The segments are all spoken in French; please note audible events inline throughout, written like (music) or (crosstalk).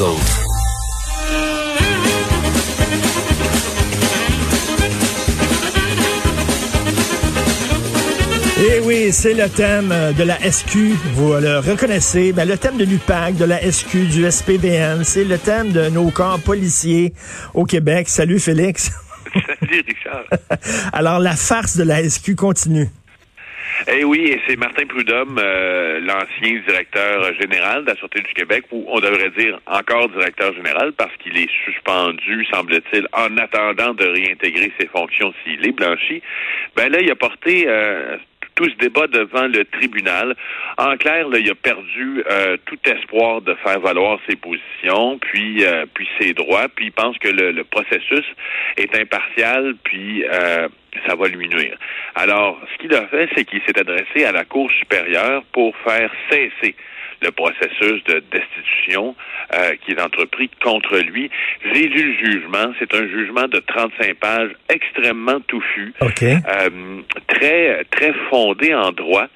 Et eh oui, c'est le thème de la SQ. Vous le reconnaissez. Ben, le thème de l'UPAC, de la SQ, du SPVM, c'est le thème de nos corps policiers au Québec. Salut Félix. (laughs) Salut Richard. (laughs) Alors, la farce de la SQ continue. Eh oui, et c'est Martin Prudhomme, euh, l'ancien directeur général de la Sûreté du Québec, ou on devrait dire encore directeur général, parce qu'il est suspendu, semble-t-il, en attendant de réintégrer ses fonctions s'il est blanchi. Ben là, il a porté euh, tout ce débat devant le tribunal. En clair, là, il a perdu euh, tout espoir de faire valoir ses positions, puis euh, puis ses droits, puis il pense que le, processus est impartial, puis euh, ça va lui nuire. Alors, ce qu'il a fait, c'est qu'il s'est adressé à la Cour supérieure pour faire cesser le processus de destitution euh, qui est entrepris contre lui. J'ai lu le jugement. C'est un jugement de 35 pages extrêmement touffu, euh, très très fondé en droit.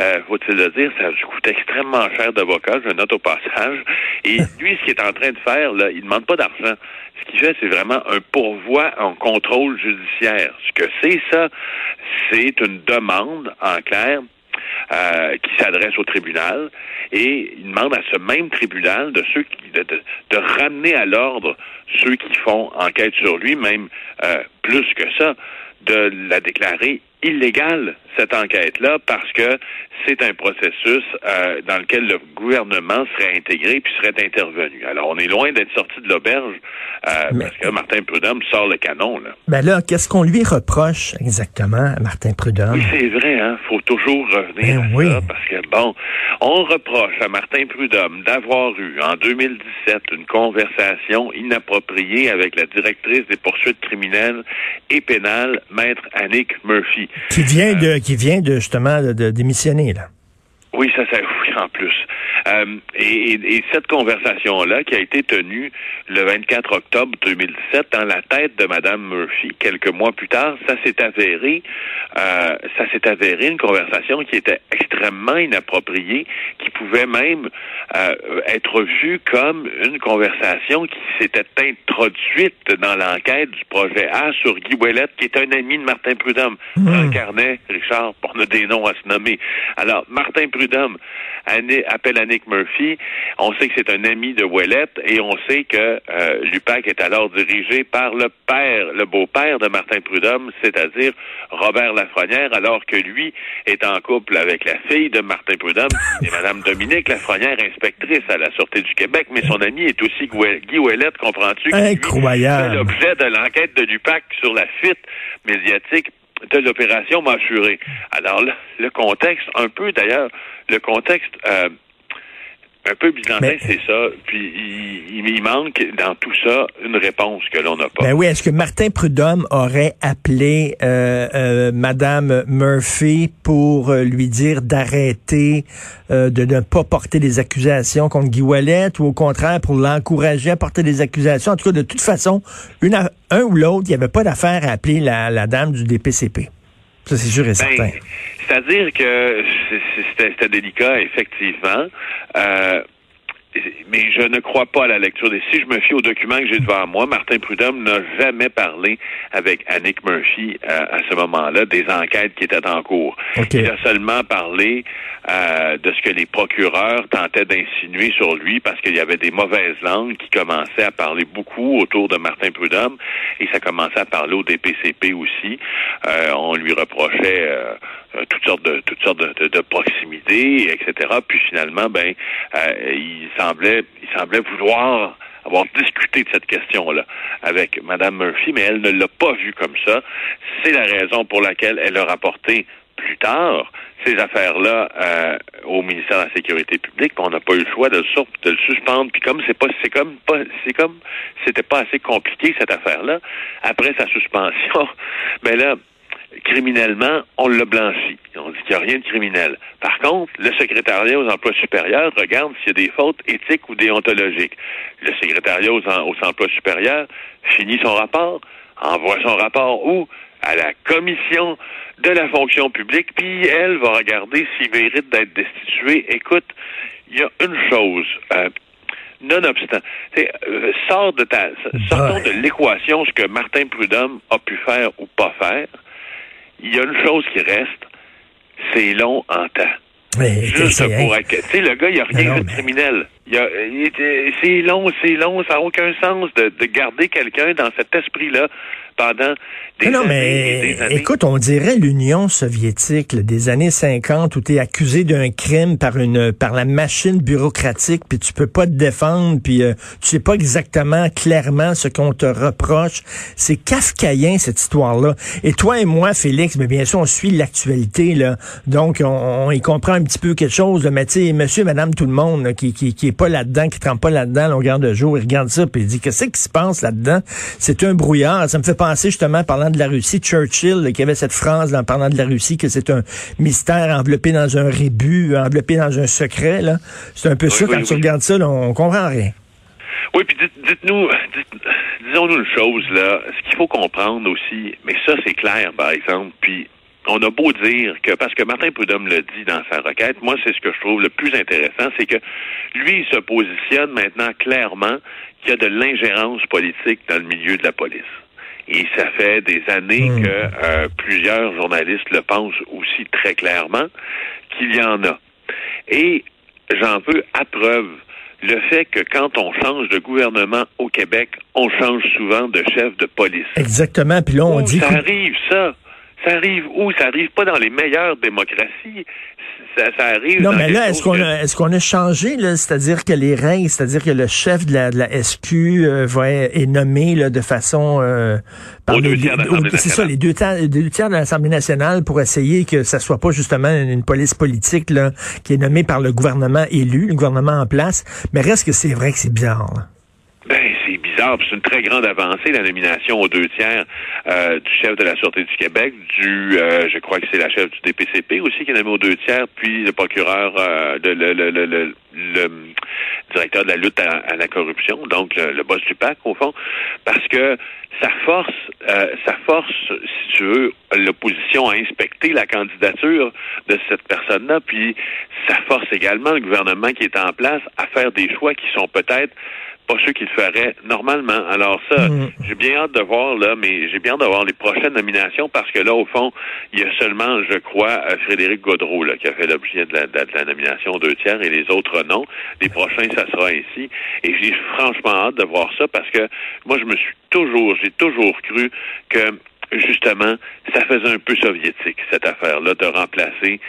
Euh, faut-il le dire, ça coûte extrêmement cher d'avocat, je note au passage. Et (laughs) lui, ce qu'il est en train de faire, là, il demande pas d'argent. Ce qu'il fait, c'est vraiment un pourvoi en contrôle judiciaire. Ce que c'est ça, c'est une demande, en clair, euh, qui s'adresse au tribunal. Et il demande à ce même tribunal de ceux qui de, ramener à l'ordre ceux qui font enquête sur lui, même euh, plus que ça, de la déclarer illégale, cette enquête-là, parce que c'est un processus euh, dans lequel le gouvernement serait intégré puis serait intervenu. Alors, on est loin d'être sorti de l'auberge euh, parce que Martin Prudhomme sort le canon. Là. Ben là, qu'est-ce qu'on lui reproche exactement à Martin Prudhomme? Oui, c'est vrai, hein. faut toujours revenir ben à ça parce que, bon, on reproche à Martin Prudhomme d'avoir eu, en 2017, une conversation inappropriée avec la directrice des poursuites criminelles et pénales, Maître Annick Murphy. Qui vient de, qui vient de justement de, démissionner, là. Oui, ça, ça, oui, en plus. Euh, et, et, cette conversation-là, qui a été tenue le 24 octobre 2017 dans la tête de Madame Murphy, quelques mois plus tard, ça s'est avéré, euh, ça s'est avéré une conversation qui était extrêmement inappropriée, qui pouvait même euh, être vue comme une conversation qui s'était introduite dans l'enquête du projet A sur Guy Ouellette, qui est un ami de Martin Prudhomme. Mmh. Carnet, Richard, on a des noms à se nommer. Alors, Martin Prudhomme appelle Murphy. On sait que c'est un ami de Ouellette et on sait que euh, l'UPAC est alors dirigé par le père, le beau-père de Martin Prudhomme, c'est-à-dire Robert Lafrenière, alors que lui est en couple avec la fille de Martin Prudhomme, et Madame Dominique Lafrenière, inspectrice à la Sûreté du Québec, mais son ami est aussi Guy Ouellette, comprends-tu? Incroyable. C'est l'objet de l'enquête de l'UPAC sur la fuite médiatique de l'opération Mâchuré. Alors là, le contexte, un peu d'ailleurs, le contexte euh, un peu byzantin, c'est ça. Puis il, manque dans tout ça une réponse que l'on n'a pas. Ben oui, est-ce que Martin Prudhomme aurait appelé euh, euh, Madame Murphy pour euh, lui dire d'arrêter de ne pas porter des accusations contre Guy Wallet ou au contraire pour l'encourager à porter des accusations? En tout cas, de toute façon, une, un ou l'autre, il n'y avait pas d'affaire à appeler la, la dame du DPCP. Ça, c'est sûr et ben, certain. C'est-à-dire que c'était délicat, effectivement. Euh, mais je ne crois pas à la lecture des. Si je me fie au document que j'ai devant moi, Martin Prudhomme n'a jamais parlé avec Annick Murphy euh, à ce moment-là des enquêtes qui étaient en cours. Il a seulement parlé euh, de ce que les procureurs tentaient d'insinuer sur lui parce qu'il y avait des mauvaises langues qui commençaient à parler beaucoup autour de Martin Prudhomme et ça commençait à parler au DPCP aussi. Euh, on lui reprochait toutes sortes de toutes sortes de, de, proximité, etc. Puis finalement, ben, il il semblait vouloir avoir discuté de cette question-là avec Mme Murphy, mais elle ne l'a pas vu comme ça. C'est la raison pour laquelle elle a rapporté plus tard ces affaires-là euh, au ministère de la Sécurité publique. On n'a pas eu le choix de le, de le suspendre. Puis comme c'est pas, c'est comme pas, c'est comme c'était pas assez compliqué cette affaire-là. Après sa suspension, mais (laughs) ben là, criminellement, on l'a blanchi. On dit qu'il n'y a rien de criminel. Par contre, le secrétariat aux emplois supérieurs regarde s'il y a des fautes éthiques ou déontologiques. Le secrétariat aux, emplois supérieurs finit son rapport, envoie son rapport où? À la commission de la fonction publique, puis elle va regarder s'il mérite d'être destitué. Écoute, il y a une chose. Euh, Nonobstant, euh, sors de ta, sortons de l'équation ce que Martin Prudhomme a pu faire ou pas faire. Il y a une chose qui reste, c'est long en temps. Juste pour Tu sais, le gars, il a rien de criminel. C'est long, c'est long, ça n'a aucun sens de, de garder quelqu'un dans cet esprit-là pendant des non, mais écoute, on dirait l'Union soviétique des années 50 où tu es accusé d'un crime par une par la machine bureaucratique puis tu peux pas te défendre puis euh, tu sais pas exactement clairement ce qu'on te reproche. C'est kafkaïen cette histoire-là. Et toi et moi Félix, mais bien sûr on suit l'actualité là. Donc on, y comprend un petit peu quelque chose, mais tu sais monsieur madame tout le monde qui, qui qui est pas là-dedans, qui trempe pas là-dedans, on regarde le jour, il regarde ça puis il dit qu'est-ce qui se passe là-dedans? C'est un brouillard, ça me fait penser justement parlant de la Russie, Churchill, qui avait cette phrase en parlant de la Russie, que c'est un mystère enveloppé dans un rébut, enveloppé dans un secret. Là. C'est un peu ça, quand tu regardes ça, là, on comprend rien. Oui, puis dites-nous, disons-nous une chose, là. Ce qu'il faut comprendre aussi, mais ça, c'est clair, par exemple, puis on a beau dire que, parce que Martin Prudhomme le dit dans sa requête, moi, c'est ce que je trouve le plus intéressant, c'est que lui, il se positionne maintenant clairement qu'il y a de l'ingérence politique dans le milieu de la police. Et ça fait des années hmm. que euh, plusieurs journalistes le pensent aussi très clairement qu'il y en a. Et j'en veux à preuve le fait que quand on change de gouvernement au Québec, on change souvent de chef de police. Exactement. Puis là, on dit. Ça arrive, ça. Ça arrive où? Ça arrive pas dans les meilleures démocraties ça, arrive. Non, mais là, est-ce qu'on a, est-ce qu'on a changé, là, c'est-à-dire que les règles, c'est-à-dire que le chef de la, de la SQ euh, va être, nommé là, de façon euh, par les, c'est ça, les deux, tiers, les deux tiers de l'Assemblée nationale pour essayer que ça soit pas justement une, police politique là, qui est nommée par le gouvernement élu, le gouvernement en place. Mais reste que c'est vrai que c'est bizarre. Là. C'est une très grande avancée, la nomination aux deux tiers euh, du chef de la Sûreté du Québec, du, euh, je crois que c'est la chef du DPCP aussi qui est nommé aux deux tiers, puis le procureur, euh, le, directeur de la lutte à, la corruption, donc le, boss du PAC, au fond, parce que ça force, ça force, si tu veux, l'opposition à inspecter la candidature de cette personne-là, puis ça force également le gouvernement qui est en place à faire des choix qui sont peut-être pas ceux qu'il ferait normalement. Alors ça, mm. j'ai bien hâte de voir là, mais j'ai bien hâte de voir les prochaines nominations parce que là, au fond, il y a seulement, je crois, euh, Frédéric Godreau là, qui a fait l'objet de la, de la nomination deux tiers et les autres non. Les prochains, ça sera ainsi. Et j'ai franchement hâte de voir ça parce que moi, je me suis toujours, j'ai toujours cru que justement, ça faisait un peu soviétique, cette affaire-là, de remplacer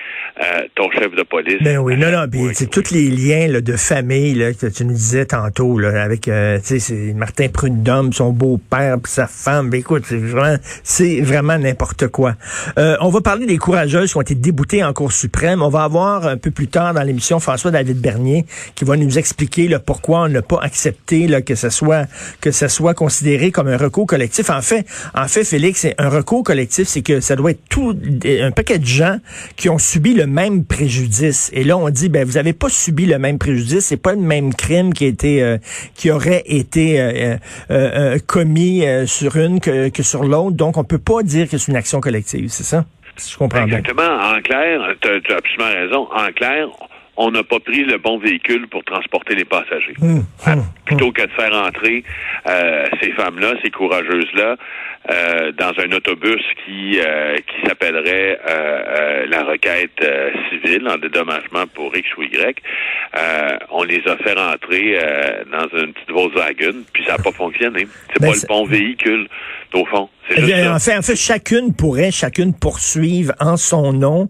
euh, ton chef de police. Ben oui, non, non, c'est tous les liens là, de famille là, que tu nous disais tantôt, là, avec euh, c'est Martin Prudhomme, son beau-père, puis sa femme. Ben, écoute, c'est vraiment, c'est vraiment n'importe quoi. Euh, on va parler des courageuses qui ont été déboutées en Cour suprême. On va avoir un peu plus tard dans l'émission François-David Bernier qui va nous expliquer là, pourquoi on n'a pas accepté là, que ce soit que ça soit considéré comme un recours collectif. En fait, en fait, Félix, un recours collectif, c'est que ça doit être tout un paquet de gens qui ont subi le même préjudice. Et là, on dit, ben vous avez pas subi le même préjudice, c'est pas le même crime qui a été, euh, qui aurait été euh, euh, commis sur une que, que sur l'autre. Donc, on peut pas dire que c'est une action collective, c'est ça? je comprends Exactement. En clair, tu as, absolument raison. En clair, on n'a pas pris le bon véhicule pour transporter les passagers. Hum, hum, plutôt hum. que de faire entrer ces femmes-là, ces courageuses-là, euh, dans un autobus qui euh, qui s'appellerait euh, la requête civile en dédommagement pour X ou Y. on les a fait rentrer dans une petite Volkswagen, puis ça n'a pas fonctionné. C'est ben, pas le bon véhicule, au fond. Eh en, fait, en fait, chacune pourrait, chacune poursuivre en son nom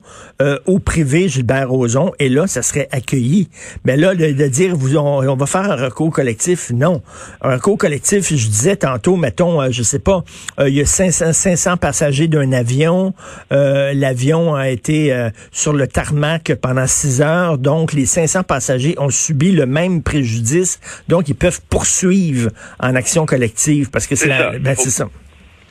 au privé Gilbert Rozon, et là, ça serait accueilli. Mais là, de, dire, vous, on, va faire un recours collectif, non. Un recours collectif, je disais tantôt, mettons, je sais pas, euh, il y a 500, 500 passagers d'un avion. Euh, l'avion a été euh, sur le tarmac pendant 6 heures. Donc, les 500 passagers ont subi le même préjudice. Donc, ils peuvent poursuivre en action collective parce que c'est ben, ça.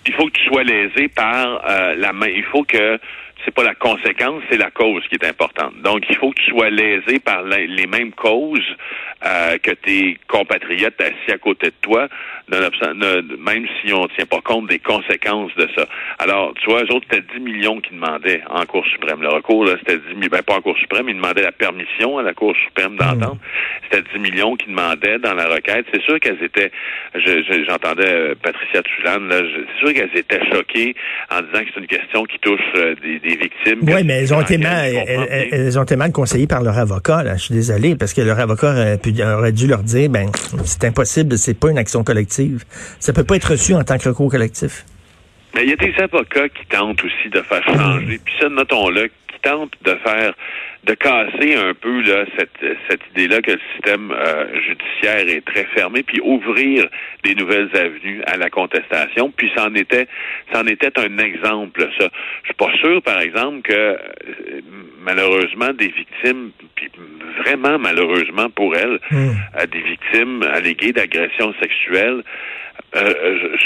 Il faut que tu sois lésé par la main. Il faut que c'est pas la conséquence, c'est la cause qui est importante. Donc, il faut que tu sois lésé par les mêmes causes euh, que tes compatriotes assis à côté de toi, même si on ne tient pas compte des conséquences de ça. Alors, tu vois, eux autres, c'était 10 millions qui demandaient en Cour suprême. Le recours, là, c'était 10 millions, ben, pas en Cour suprême, ils demandaient la permission à la Cour suprême d'entendre. Hmm. C'était 10 millions qu'ils demandaient dans la requête. C'est sûr qu'elles étaient, j'entendais euh, Patricia Tulane, là, c'est sûr qu'elles étaient choquées en disant que c'est une question qui touche euh, des, victimes. Oui, mais elles ont, été mal, elles, ont été mal conseillées par leur avocat, là. Je suis désolé, parce que leur avocat aurait, pu, aurait dû leur dire, ben, c'est impossible, c'est pas une action collective. Ça peut pas être reçu en tant que recours collectif. Mais il y a des avocats qui tentent aussi de faire changer. Puis ça, notons-le, tentent de faire de casser un peu là, cette, cette idée-là que le système euh, judiciaire est très fermé, puis ouvrir des nouvelles avenues à la contestation. Puis c'en était, c'en était un exemple. Ça, je suis pas sûr, par exemple, que euh, malheureusement des victimes, puis vraiment malheureusement pour elles, hmm. à des victimes alléguées d'agression sexuelle, euh,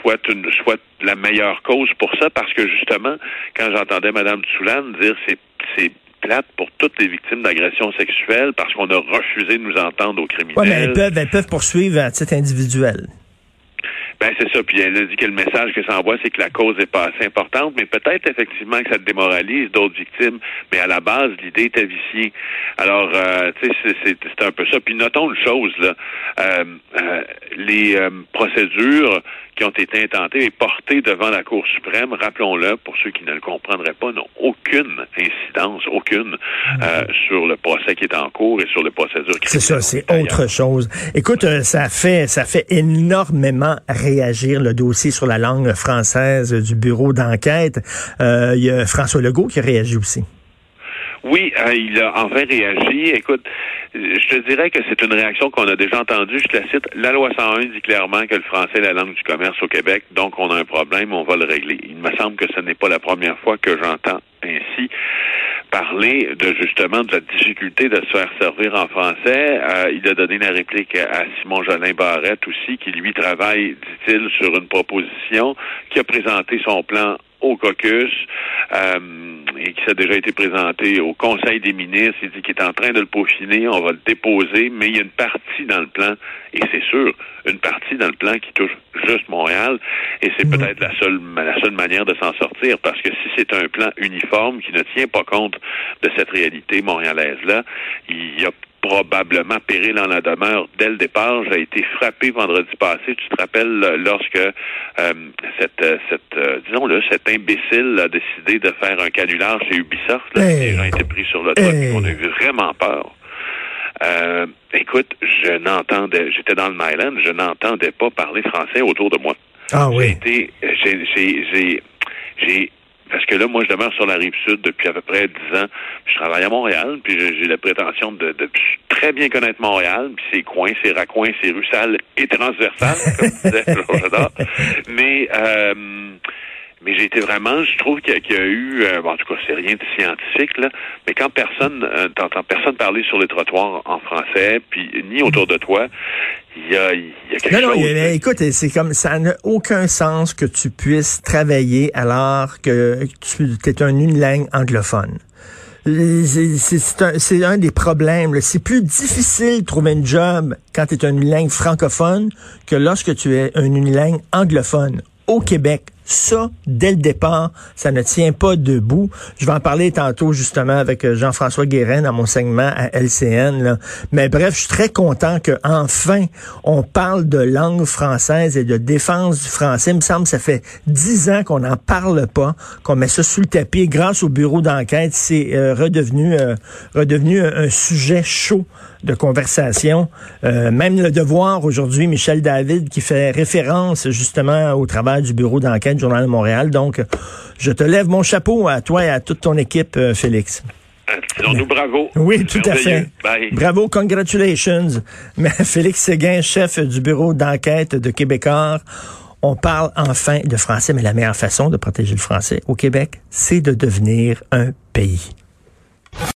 soit une soit la meilleure cause pour ça parce que justement quand j'entendais Madame Tsoulane dire c'est c'est plate pour toutes les victimes d'agressions sexuelles parce qu'on a refusé de nous entendre aux criminels. Oui, mais elles peuvent, elles peuvent poursuivre à titre individuel. Ben c'est ça. Puis elle a dit que le message que ça envoie, c'est que la cause est pas assez importante, mais peut-être effectivement que ça démoralise d'autres victimes. Mais à la base, l'idée était viciée. Alors, euh, tu sais, c'est un peu ça. Puis notons une chose là, euh, euh, les procédures qui ont été intentées et portées devant la Cour suprême, rappelons-le, pour ceux qui ne le comprendraient pas, n'ont aucune incidence, aucune, euh, sur le procès qui est en cours et sur les procédures C'est ça, c'est autre chose. Écoute, euh, ça fait, ça fait énormément réagir le dossier sur la langue française du bureau d'enquête. Euh, il y a François Legault qui a réagi aussi. Oui, euh, il a enfin réagi. Écoute, je te dirais que c'est une réaction qu'on a déjà entendue. Je la cite. La loi 101 dit clairement que le français est la langue du commerce au Québec, donc on a un problème, on va le régler. Il me semble que ce n'est pas la première fois que j'entends ainsi parler de justement de la difficulté de se faire servir en français. Euh, il a donné la réplique à Simon Jolin Barrette aussi, qui lui travaille, dit-il, sur une proposition, qui a présenté son plan au caucus. Euh, et qui a déjà été présenté au Conseil des ministres. Il dit qu'il est en train de le peaufiner, on va le déposer, mais il y a une partie dans le plan, et c'est sûr, une partie dans le plan qui touche juste Montréal, et c'est mhm. peut-être la seule, la seule manière de s'en sortir, parce que si c'est un plan uniforme qui ne tient pas compte de cette réalité montréalaise-là, il y a probablement péril en la demeure dès le départ. J'ai été frappé vendredi passé. Tu te rappelles lorsque euh, cette, euh, cette euh, disons-le, cet imbécile a décidé de faire un canular chez Ubisoft. Les gens étaient pris sur le toit. On a eu vraiment peur. écoute, je n'entendais, j'étais dans le Myland, je n'entendais pas parler français autour de moi. Ah oui. J'ai, j'ai, j'ai parce que là, moi, je demeure sur la rive sud depuis à peu près dix ans. Je travaille à Montréal, puis j'ai la prétention de, très bien connaître Montréal, puis ses coins, ses raccoins, ses rues et transversales, comme disait (laughs) j'adore. Mais euh, mais j'ai été vraiment, je trouve qu'il y, a eu, euh, en tout cas, c'est rien de scientifique, là, mais quand personne, euh, t'entends personne parler sur les trottoirs en français, puis ni autour de toi, il y a, y a quelque non, chose. Non, écoute, c'est comme, ça n'a aucun sens que tu puisses travailler alors que tu es un unilingue anglophone. C'est un, un, des problèmes. C'est plus difficile de trouver un job quand tu es un unilingue francophone que lorsque tu es un unilingue anglophone au Québec. Ça, dès le départ, ça ne tient pas debout. Je vais en parler tantôt justement avec euh, Jean-François Guérin dans mon segment à LCN. Mais bref, je suis très content qu'enfin on parle de langue française et de défense du français. Il me semble que ça fait dix ans qu'on n'en parle pas, qu'on met ça sous le tapis. Grâce au bureau d'enquête, c'est euh, redevenu euh, redevenu un, sujet chaud de conversation. même le devoir aujourd'hui, Michel David, qui fait référence justement au travail du bureau d'enquête Journal de Montréal. Donc, je te lève mon chapeau à toi et à toute ton équipe, euh, Félix. Disons-nous bravo. Oui, tout à fait. Bravo, congratulations. Mais (laughs) Félix Séguin, chef du bureau d'enquête de Québécois, on parle enfin de français, mais la meilleure façon de protéger le français au Québec, c'est de devenir un pays.